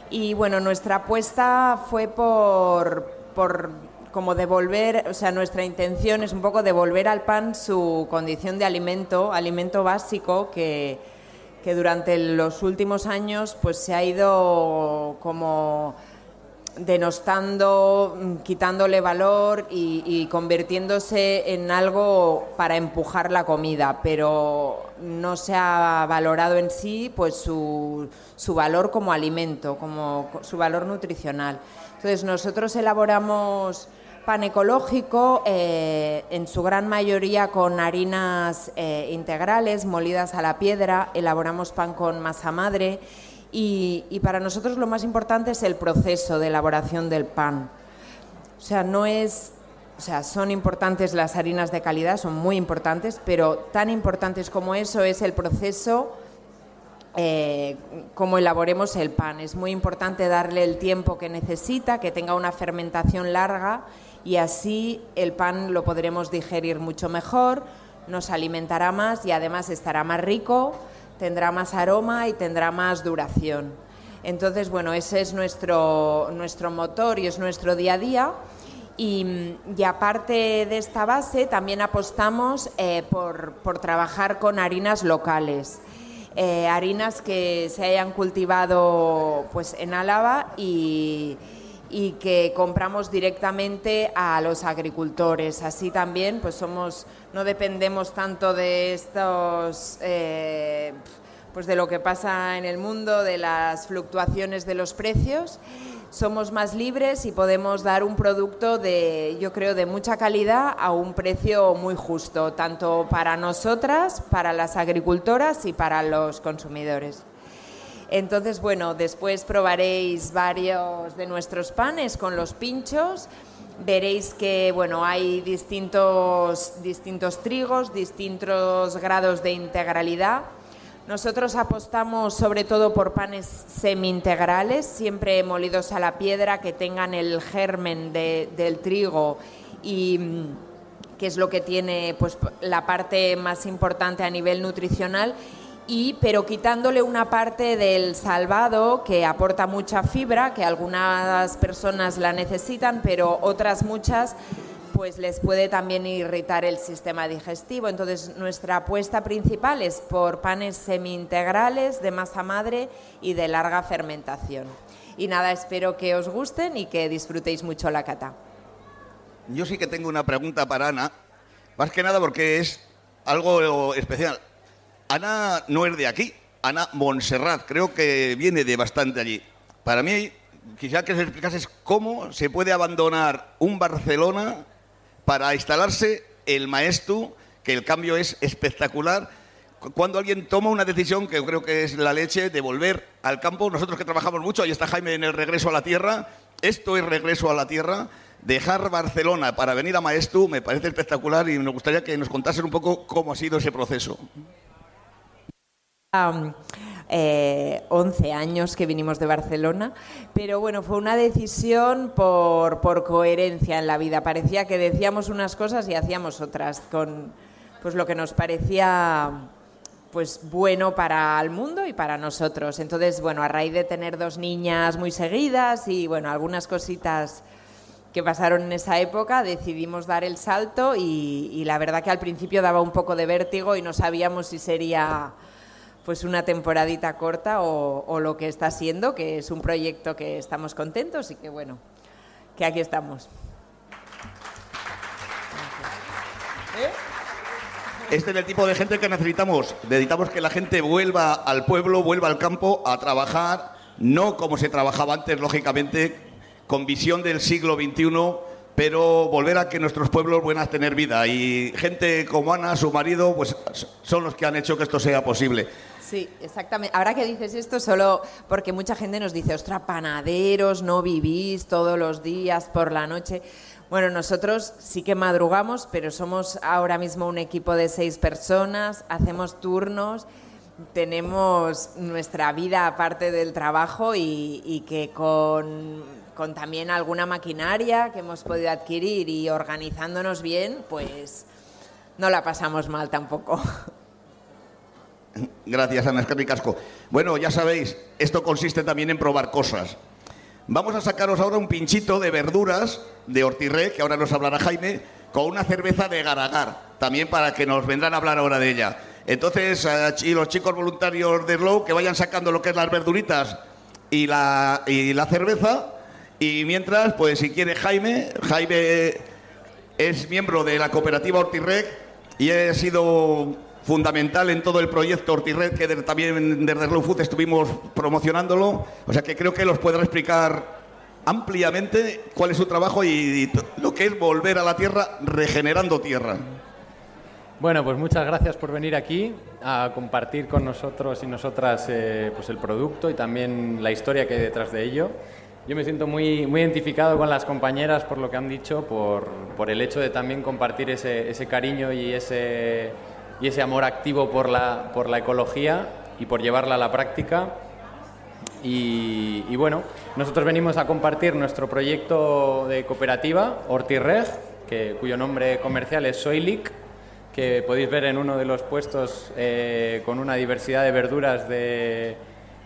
Y bueno, nuestra apuesta fue por, por como devolver, o sea, nuestra intención es un poco devolver al pan su condición de alimento, alimento básico que, que durante los últimos años pues se ha ido como denostando, quitándole valor y, convirtiéndose en algo para empujar la comida, pero no se ha valorado en sí pues su, su valor como alimento, como su valor nutricional. Entonces nosotros elaboramos pan ecológico, eh, en su gran mayoría con harinas eh, integrales, molidas a la piedra, elaboramos pan con masa madre y, para nosotros lo más importante es el proceso de elaboración del pan. O sea, no es o sea, son importantes las harinas de calidad, son muy importantes, pero tan importantes como eso es el proceso, eh, como elaboremos el pan. Es muy importante darle el tiempo que necesita, que tenga una fermentación larga y así el pan lo podremos digerir mucho mejor, nos alimentará más y además estará más rico tendrá más aroma y tendrá más duración. Entonces, bueno, ese es nuestro, nuestro motor y es nuestro día a día. Y, aparte de esta base, también apostamos eh, por, trabajar con harinas locales. Eh, harinas que se hayan cultivado pues, en Álava y, y que compramos directamente a los agricultores. Así también, pues somos, no dependemos tanto de estos, eh, pues de lo que pasa en el mundo, de las fluctuaciones de los precios. Somos más libres y podemos dar un producto de, yo creo, de mucha calidad a un precio muy justo, tanto para nosotras, para las agricultoras y para los consumidores. Entonces, bueno, después probaréis varios de nuestros panes con los pinchos. Veréis que bueno, hay distintos, distintos trigos, distintos grados de integralidad. Nosotros apostamos sobre todo por panes semi-integrales, siempre molidos a la piedra, que tengan el germen de- del trigo y mm, que es lo que tiene pues, la parte más importante a nivel nutricional, y, pero quitándole una parte del salvado que aporta mucha fibra, que algunas personas la necesitan, pero otras muchas pues les puede también irritar el sistema digestivo. Entonces, nuestra apuesta principal es por panes semi-integrales de masa madre y de larga fermentación. Y nada, espero que os gusten y que disfrutéis mucho la cata. Yo sí que tengo una pregunta para Ana, más que nada porque es algo especial. Ana no es de aquí, Ana Montserrat, creo que viene de bastante allí. Para mí, quisiera que se explicases cómo se puede abandonar un Barcelona para instalarse el Maestu, que el cambio es espectacular. Cu- Cuando alguien toma una decisión, que creo que es la leche, de volver al campo, nosotros que trabajamos mucho, ahí está Jaime en el regreso a la tierra, esto es regreso a la tierra, dejar Barcelona para venir a Maestu me parece espectacular y me gustaría que nos contasen un poco cómo ha sido ese proceso. Am, eh, 11 años que vinimos de Barcelona, pero bueno, fue una decisión por, por coherencia en la vida. Parecía que decíamos unas cosas y hacíamos otras, con pues lo que nos parecía pues bueno para el mundo y para nosotros. Entonces, bueno, a raíz de tener dos niñas muy seguidas y bueno, algunas cositas que pasaron en esa época, decidimos dar el salto y, y la verdad que al principio daba un poco de vértigo y no sabíamos si sería pues una temporadita corta o, lo que está siendo, que es un proyecto que estamos contentos y que bueno, que aquí estamos. Este es el tipo de gente que necesitamos. Necesitamos que la gente vuelva al pueblo, vuelva al campo a trabajar, no como se trabajaba antes, lógicamente, con visión del siglo XXI, pero volver a que nuestros pueblos vuelvan a tener vida. Y gente como Ana, su marido, pues son los que han hecho que esto sea posible. Sí, exactamente. Ahora que dices esto, solo porque mucha gente nos dice, ostra, panaderos, no vivís todos los días por la noche. Bueno, nosotros sí que madrugamos, pero somos ahora mismo un equipo de seis personas, hacemos turnos, tenemos nuestra vida aparte del trabajo y que con, con también alguna maquinaria que hemos podido adquirir y organizándonos bien, pues no la pasamos mal tampoco. Gracias, Ana Escarri Casco. Bueno, ya sabéis, esto consiste también en probar cosas. Vamos a sacaros ahora un pinchito de verduras de Ortirré, que ahora nos hablará Jaime, con una cerveza de Garagar, también para que nos vendrán a hablar ahora de ella. Entonces, y los chicos voluntarios de Slow que vayan sacando lo que es las verduritas y la, y la cerveza. Y mientras, pues si quiere Jaime, Jaime es miembro de la cooperativa Ortirrec y ha sido fundamental en todo el proyecto Ortirred, que también desde Slow Food estuvimos promocionándolo. O sea que creo que los podrá explicar ampliamente cuál es su trabajo y, y lo que es volver a la tierra regenerando tierra. Bueno, pues muchas gracias por venir aquí a compartir con nosotros y nosotras eh, pues el producto y también la historia que hay detrás de ello. Yo me siento muy, muy identificado con las compañeras por lo que han dicho, por, por el hecho de también compartir ese, ese cariño y ese, y ese amor activo por la, por la ecología y por llevarla a la práctica. Y, bueno, nosotros venimos a compartir nuestro proyecto de cooperativa, Hortireg, que, cuyo nombre comercial es Soilic, que podéis ver en uno de los puestos eh, con una diversidad de verduras de,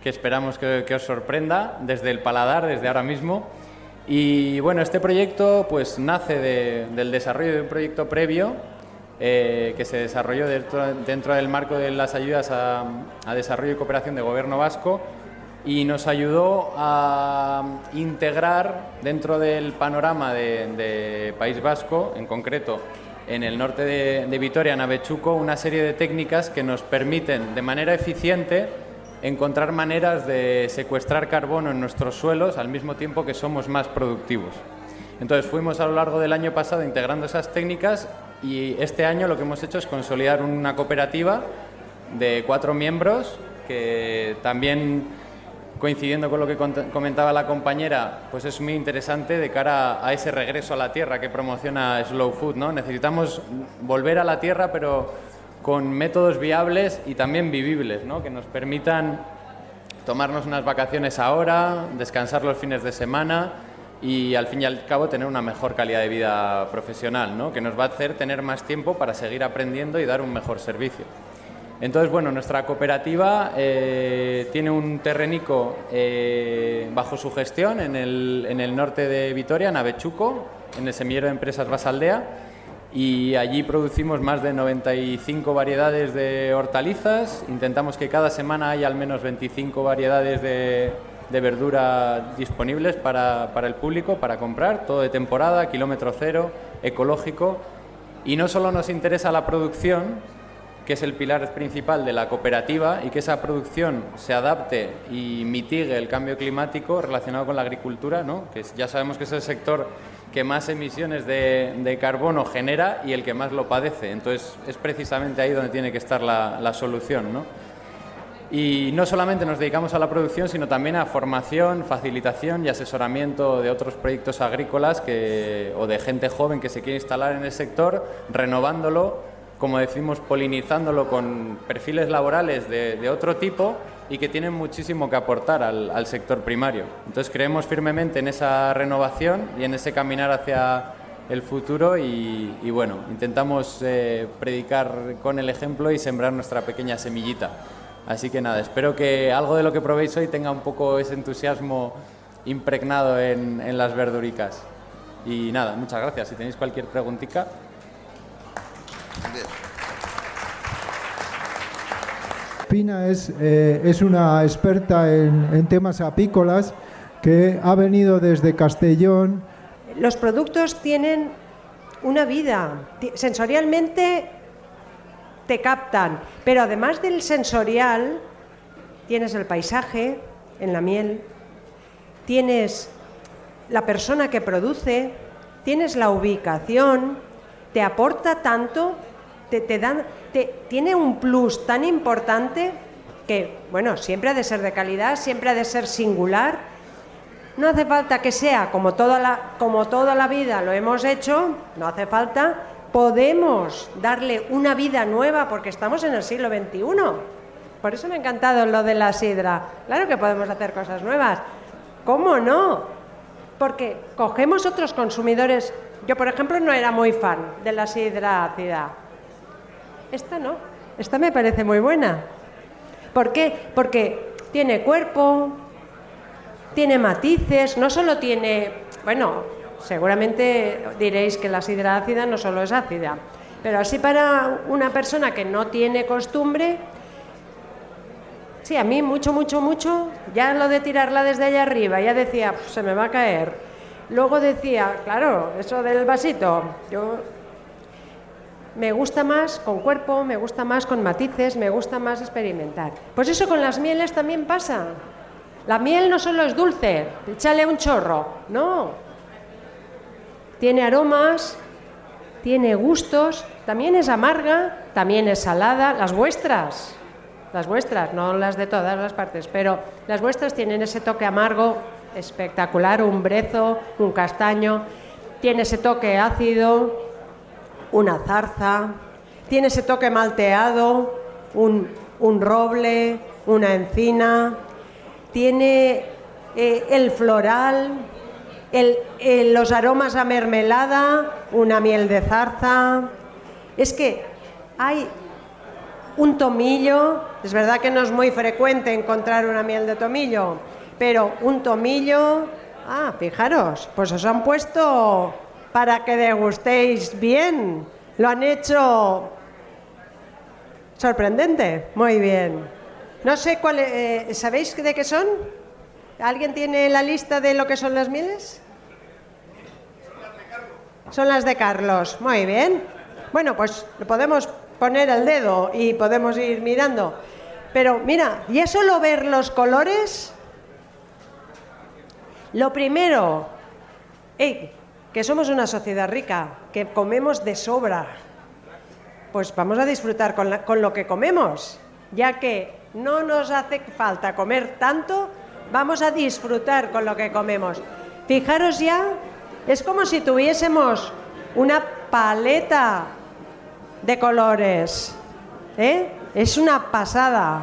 que esperamos que, que os sorprenda desde el paladar, desde ahora mismo. Y bueno, este proyecto pues nace de- del desarrollo de un proyecto previo eh, que se desarrolló dentro, dentro del marco de las ayudas a, a desarrollo y cooperación de Gobierno Vasco y nos ayudó a integrar dentro del panorama de, de País Vasco, en concreto en el norte de, de Vitoria, en Avechuco, una serie de técnicas que nos permiten de manera eficiente encontrar maneras de secuestrar carbono en nuestros suelos al mismo tiempo que somos más productivos. Entonces fuimos a lo largo del año pasado integrando esas técnicas y este año lo que hemos hecho es consolidar una cooperativa de cuatro miembros que también coincidiendo con lo que comentaba la compañera, pues es muy interesante de cara a ese regreso a la tierra que promociona Slow Food. ¿no? Necesitamos volver a la tierra, pero con métodos viables y también vivibles, ¿no? que nos permitan tomarnos unas vacaciones ahora, descansar los fines de semana y al fin y al cabo tener una mejor calidad de vida profesional, ¿no? que nos va a hacer tener más tiempo para seguir aprendiendo y dar un mejor servicio. Entonces, bueno, nuestra cooperativa eh, tiene un terrenico eh, bajo su gestión en el, en el norte de Vitoria, en Avechuco, en el semillero de empresas Basaldea, y allí producimos más de 95 variedades de hortalizas. Intentamos que cada semana haya al menos 25 variedades de, de verdura disponibles para, para, el público, para comprar, todo de temporada, kilómetro cero, ecológico. Y no solo nos interesa la producción, que es el pilar principal de la cooperativa, y que esa producción se adapte y mitigue el cambio climático relacionado con la agricultura, ¿no? que ya sabemos que es el sector que más emisiones de, carbono genera y el que más lo padece. Entonces es precisamente ahí donde tiene que estar la, solución. ¿no? Y no solamente nos dedicamos a la producción, sino también a formación, facilitación y asesoramiento de otros proyectos agrícolas que, o de gente joven que se quiere instalar en el sector, renovándolo, como decimos, polinizándolo con perfiles laborales de otro tipo y que tienen muchísimo que aportar al, sector primario. Entonces creemos firmemente en esa renovación y en ese caminar hacia el futuro y, bueno, intentamos eh, predicar con el ejemplo y sembrar nuestra pequeña semillita. Así que nada, espero que algo de lo que probéis hoy tenga un poco ese entusiasmo impregnado en, en las verduricas. Y nada, muchas gracias. Si tenéis cualquier preguntita. Eh, es una experta en, temas apícolas que ha venido desde Castellón. Los productos tienen una vida. Sensorialmente te captan, pero además del sensorial, tienes el paisaje en la miel, tienes la persona que produce, tienes la ubicación, te aporta tanto, te, te dan tiene un plus tan importante que, bueno, siempre ha de ser de calidad, siempre ha de ser singular. No hace falta que sea como toda la, como toda la vida lo hemos hecho, no hace falta. Podemos darle una vida nueva porque estamos en el siglo XXI. Por eso me ha encantado lo de la sidra. Claro que podemos hacer cosas nuevas. ¿Cómo no? Porque cogemos otros consumidores. Yo, por ejemplo, no era muy fan de la sidra ácida esta no, esta me parece muy buena. ¿Por qué? Porque tiene cuerpo, tiene matices, no solo tiene, bueno, seguramente diréis que la sidra ácida no solo es ácida, pero así para una persona que no tiene costumbre, sí, a mí mucho, mucho, mucho, ya lo de tirarla desde allá arriba, ya decía, se me va a caer. Luego decía, claro, eso del vasito, yo me gusta más con cuerpo, me gusta más con matices, me gusta más experimentar. Pues eso con las mieles también pasa. La miel no solo es dulce, échale un chorro, no. Tiene aromas, tiene gustos, también es amarga, también es salada, las vuestras, las vuestras, no las de todas las partes, pero las vuestras tienen ese toque amargo espectacular, un brezo, un castaño, tiene ese toque ácido, una zarza, tiene ese toque malteado, un, roble, una encina, tiene eh, el floral, los aromas a mermelada, una miel de zarza. Es que hay un tomillo, es verdad que no es muy frecuente encontrar una miel de tomillo, pero un tomillo, ah, fijaros, pues os han puesto para que degustéis bien. Lo han hecho sorprendente. Muy bien. No sé cuál. Eh, ¿Sabéis de qué son? ¿Alguien tiene la lista de lo que son las mieles? Son las de Carlos. Muy bien. Bueno, pues podemos poner el dedo y podemos ir mirando. Pero mira, ya solo ver los colores. Lo primero. Que somos una sociedad rica, que comemos de sobra. Pues vamos a disfrutar con, lo que comemos, ya que no nos hace falta comer tanto vamos a disfrutar con lo que comemos. Fijaros ya, es como si tuviésemos una paleta de colores. ¿eh? Es una pasada.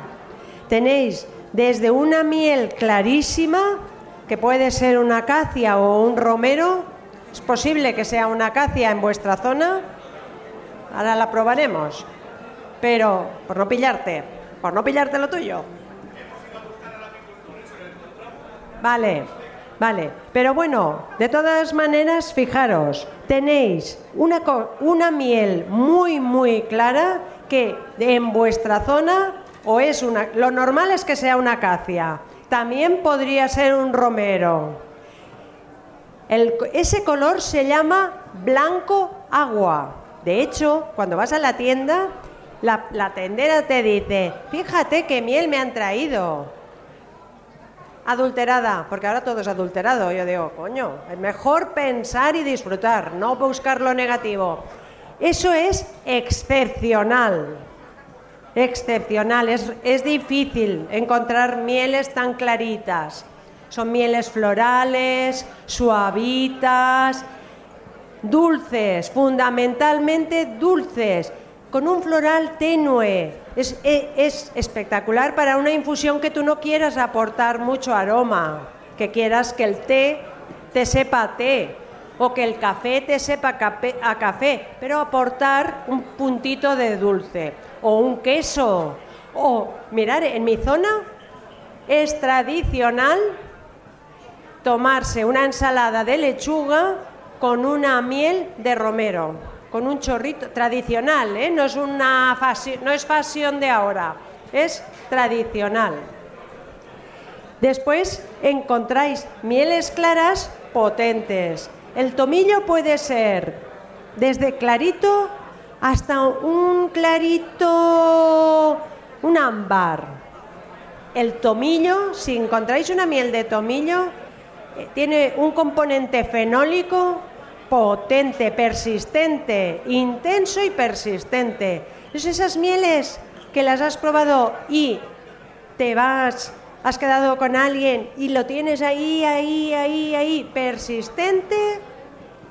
Tenéis desde una miel clarísima, que puede ser una acacia o un romero, es posible que sea una acacia en vuestra zona, ahora la probaremos, pero por no pillarte, por no pillarte lo tuyo. Vale, vale, pero bueno, de todas maneras, fijaros, tenéis una, una miel muy, muy clara que en vuestra zona o es una... Lo normal es que sea una acacia. También podría ser un romero. Ese color se llama blanco agua. De hecho, cuando vas a la tienda, la, la tendera te dice, fíjate qué miel me han traído. Adulterada, porque ahora todo es adulterado. Yo digo, coño, es mejor pensar y disfrutar, no buscar lo negativo. Eso es excepcional excepcional. Es, difícil encontrar mieles tan claritas. Son mieles florales, suavitas, dulces, fundamentalmente dulces, con un floral tenue. Es, e, es, espectacular para una infusión que tú no quieras aportar mucho aroma, que quieras que el té te sepa té o que el café te sepa a café, pero aportar un puntito de dulce o un queso. O, mirar, en mi zona es tradicional tomarse una ensalada de lechuga con una miel de romero, con un chorrito tradicional, ¿eh? no, es una no es de ahora, es tradicional. Después encontráis mieles claras potentes. El tomillo puede ser desde clarito hasta un clarito, un ámbar. El tomillo, si encontráis una miel de tomillo, tiene un componente fenólico potente, persistente, intenso y persistente. Es esas mieles que las has probado y te vas, has quedado con alguien y lo tienes ahí, ahí, ahí, ahí, persistente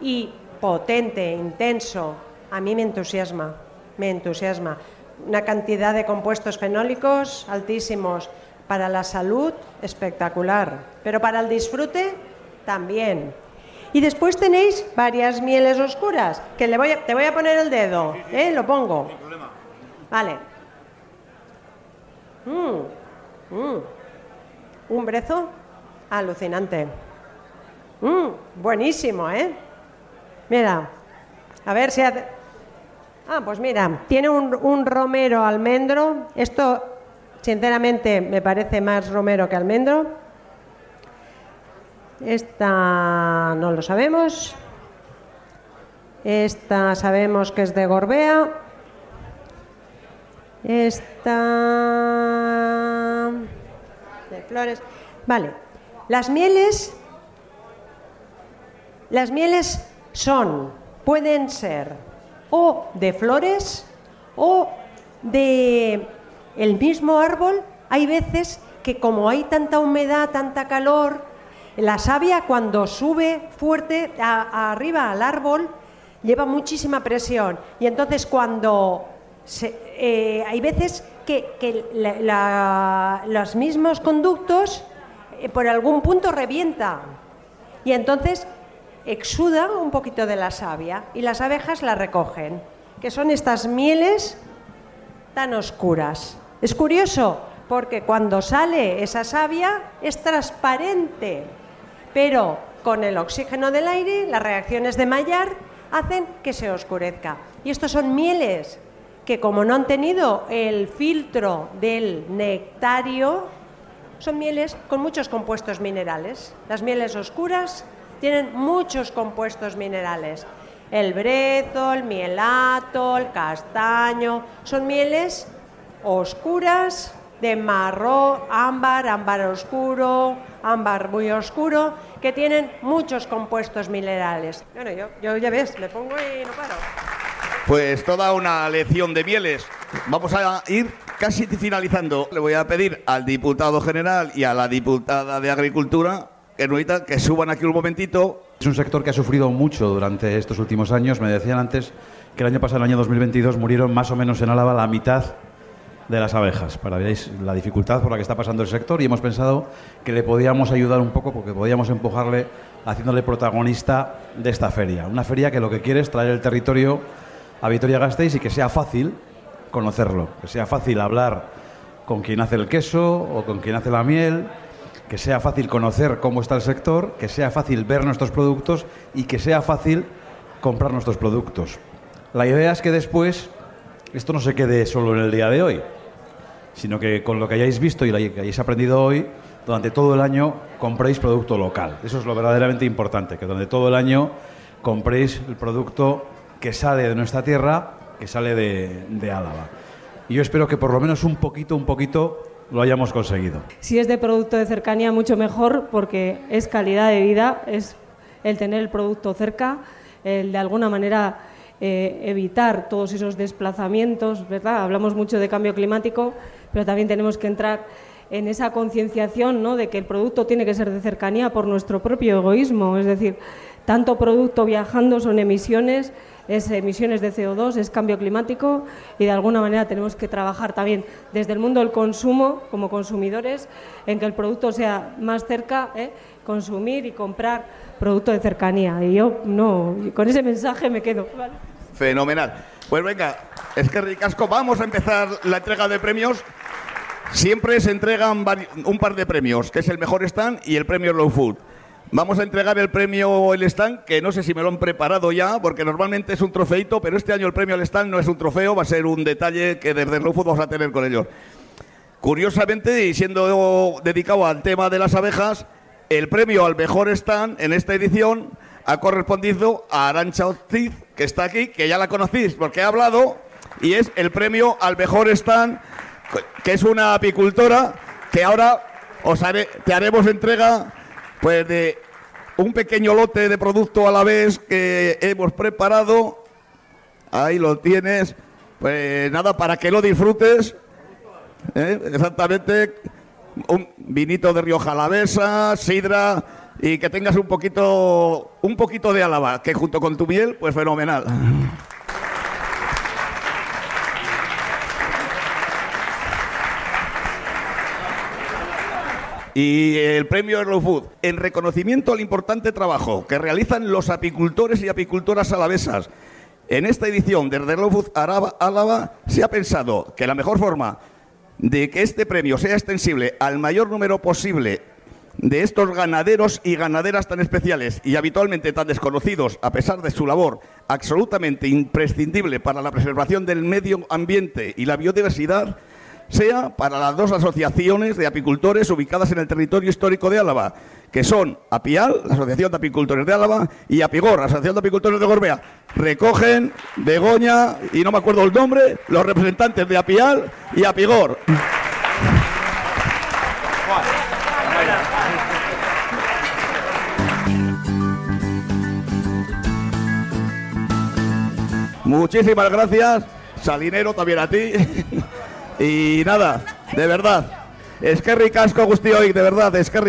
y potente, intenso, a mí me entusiasma, me entusiasma. Una cantidad de compuestos fenólicos altísimos. Para la salud, espectacular. Pero para el disfrute, también. Y después tenéis varias mieles oscuras, que le voy te voy a poner el dedo, ¿eh? Lo pongo. Vale. Mm, mm. Un brezo alucinante. Mm, buenísimo, ¿eh? Mira, a ver si hace... Ah, pues mira, tiene un, romero almendro. Esto, sinceramente, me parece más romero que almendro. Esta no lo sabemos. Esta sabemos que es de Gorbea. Esta de flores. Vale. Las mieles las mieles son pueden ser o de flores o de el mismo árbol. Hay veces que como hay tanta humedad, tanta calor, la savia cuando sube fuerte arriba al árbol lleva muchísima presión y entonces cuando eh, hay veces que, los mismos conductos eh, por algún punto revientan y entonces exuda un poquito de la savia y las abejas la recogen, que son estas mieles tan oscuras. Es curioso porque cuando sale esa savia es transparente, pero con el oxígeno del aire, las reacciones de Maillard hacen que se oscurezca. Y estos son mieles que como no han tenido el filtro del nectario, son mieles con muchos compuestos minerales. Las mieles oscuras tienen muchos compuestos minerales. El brezo, el mielato, el castaño, son mieles oscuras de marrón, ámbar, ámbar oscuro, ámbar muy oscuro, que tienen muchos compuestos minerales. Bueno, yo, yo ya ves, me pongo y no paro. Pues toda una lección de mieles. Vamos a ir casi finalizando, le voy a pedir al diputado general y a la diputada de Agricultura que, que suban aquí un momentito. Es un sector que ha sufrido mucho durante estos últimos años. Me decían antes que el año pasado, el año 2022, murieron más o menos en Álava la mitad de las abejas, para veáis la dificultad por la que está pasando el sector y hemos pensado que le podíamos ayudar un poco porque podíamos empujarle haciéndole protagonista de esta feria. Una feria que lo que quiere es traer el territorio a Vitoria-Gasteiz y que sea fácil conocerlo, que sea fácil hablar con quien hace el queso o con quien hace la miel, que sea fácil conocer cómo está el sector, que sea fácil ver nuestros productos y que sea fácil comprar nuestros productos. La idea es que después esto no se quede solo en el día de hoy, sino que con lo que hayáis visto y lo que hayáis aprendido hoy, durante todo el año compréis producto local. Eso es lo verdaderamente importante, que durante todo el año compréis el producto que sale de nuestra tierra, que sale de, de Álava. Y yo espero que por lo menos un poquito, un poquito lo hayamos conseguido. Si es de producto de cercanía, mucho mejor, porque es calidad de vida, es el tener el producto cerca, el de alguna manera eh, evitar todos esos desplazamientos, ¿verdad? Hablamos mucho de cambio climático, pero también tenemos que entrar en esa concienciación ¿no? de que el producto tiene que ser de cercanía por nuestro propio egoísmo, es decir, tanto producto viajando son emisiones, es emisiones de CO2, es cambio climático y de alguna manera tenemos que trabajar también desde el mundo del consumo como consumidores en que el producto sea más cerca, ¿eh? consumir y comprar producto de cercanía. Y yo no, con ese mensaje me quedo. Fenomenal. Pues venga, es que ricasco, vamos a empezar la entrega de premios. Siempre se entregan un par de premios, que es el mejor stand y el premio Low Food. Vamos a entregar el premio El Stand, que no sé si me lo han preparado ya, porque normalmente es un trofeito, pero este año el premio El Stand no es un trofeo, va a ser un detalle que desde Food vamos a tener con ellos. Curiosamente, y siendo dedicado al tema de las abejas, el premio al mejor stand en esta edición ha correspondido a Arancha Ortiz, que está aquí, que ya la conocéis porque ha hablado, y es el premio al mejor stand, que es una apicultora, que ahora os te haremos entrega pues de un pequeño lote de producto a la vez que hemos preparado. Ahí lo tienes. Pues nada, para que lo disfrutes. ¿eh? Exactamente un vinito de Rioja Alavesa, sidra y que tengas un poquito, un poquito de álava, que junto con tu miel, pues fenomenal. Y el premio Slow Food, en reconocimiento al importante trabajo que realizan los apicultores y apicultoras alavesas. En esta edición de Slow Food Álava se ha pensado que la mejor forma de que este premio sea extensible al mayor número posible de estos ganaderos y ganaderas tan especiales y habitualmente tan desconocidos, a pesar de su labor absolutamente imprescindible para la preservación del medio ambiente y la biodiversidad, sea para las dos asociaciones de apicultores ubicadas en el territorio histórico de Álava, que son APIAL, la Asociación de Apicultores de Álava, y APIGOR, la Asociación de Apicultores de Gorbea. Recogen Begoña, y no me acuerdo el nombre, los representantes de APIAL y APIGOR. Muchísimas gracias, Salinero, también a ti. Y nada, de verdad. Es que ricasco, Agustín, hoy, de verdad, es que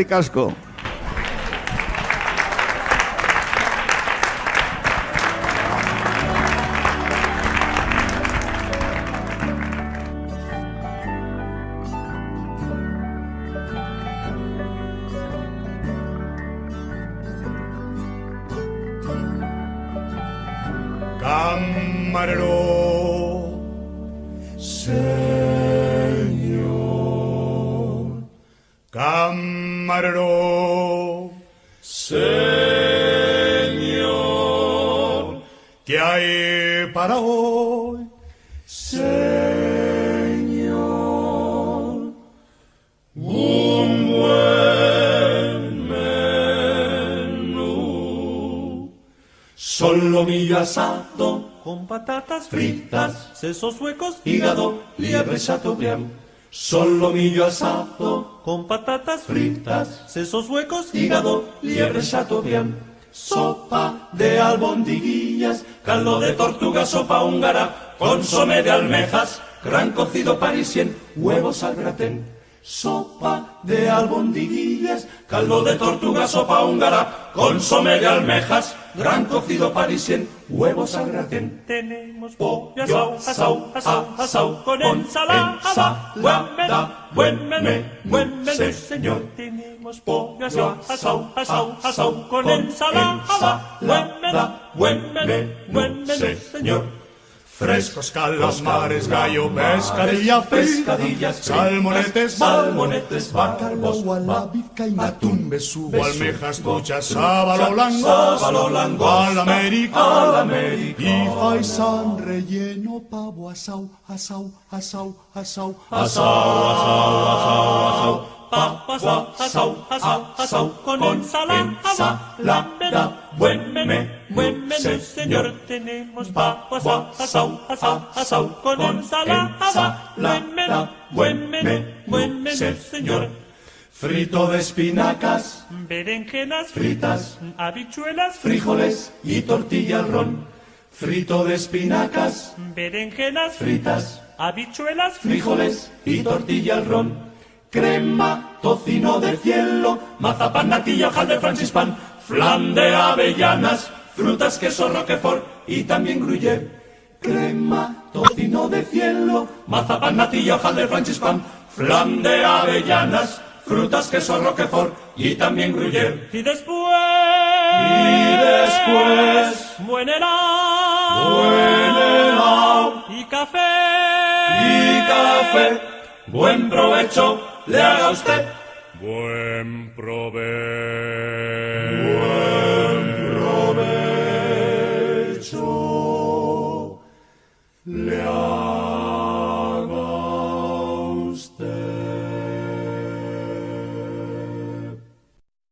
asado con patatas fritas, sesos huecos, hígado, liebre chateaubriand. Solomillo asado con patatas fritas, sesos huecos, hígado, liebre chateaubriand. Sopa de albondiguillas, caldo de tortuga, sopa húngara, consome de almejas, gran cocido parisien, huevos al gratén. Sopa de albondiguillas, caldo de tortuga, sopa húngara, consome de almejas, gran cocido parisien, huevos al gratén. Tenemos pollo asau, asau, asau, asau, con ensalada, menú, buen menú, buen menú, señor. Tenemos pollo asau, asau, asau, asau, con ensalada, buen menú, buen menú, buen menú, señor. Frescos calamares, gallo, pescadilla, pescadillas, salmonetes, salmonetes, bacalbos, gualabica atún, besugo, almejas, truchas, sábalo, al América, al América, y faisán relleno, pavo, asau, asau, asau, asau, asau, asau, asau, asau, pavo asau, asau, asau, asau, con ensalada, buen menú, buen menú, señor. Tenemos pavo asau, asau, asau, asau, con ensalada, buen menú, buen menú, buen menú, señor. Frito de espinacas, berenjenas fritas, habichuelas, frijoles y tortilla al ron. Frito de espinacas, berenjenas fritas, habichuelas, frijoles y tortilla al ron crema, tocino de cielo, mazapán, natilla, de francispan, flan de avellanas, frutas, queso, roquefort y también gruyère. Crema, tocino de cielo, mazapán, natilla, de francispan, flan de avellanas, frutas, queso, roquefort y también gruyère. Y después... Y después... Buen helado. Buen helado. Y café. Y café. Buen provecho le haga usted. Buen provecho.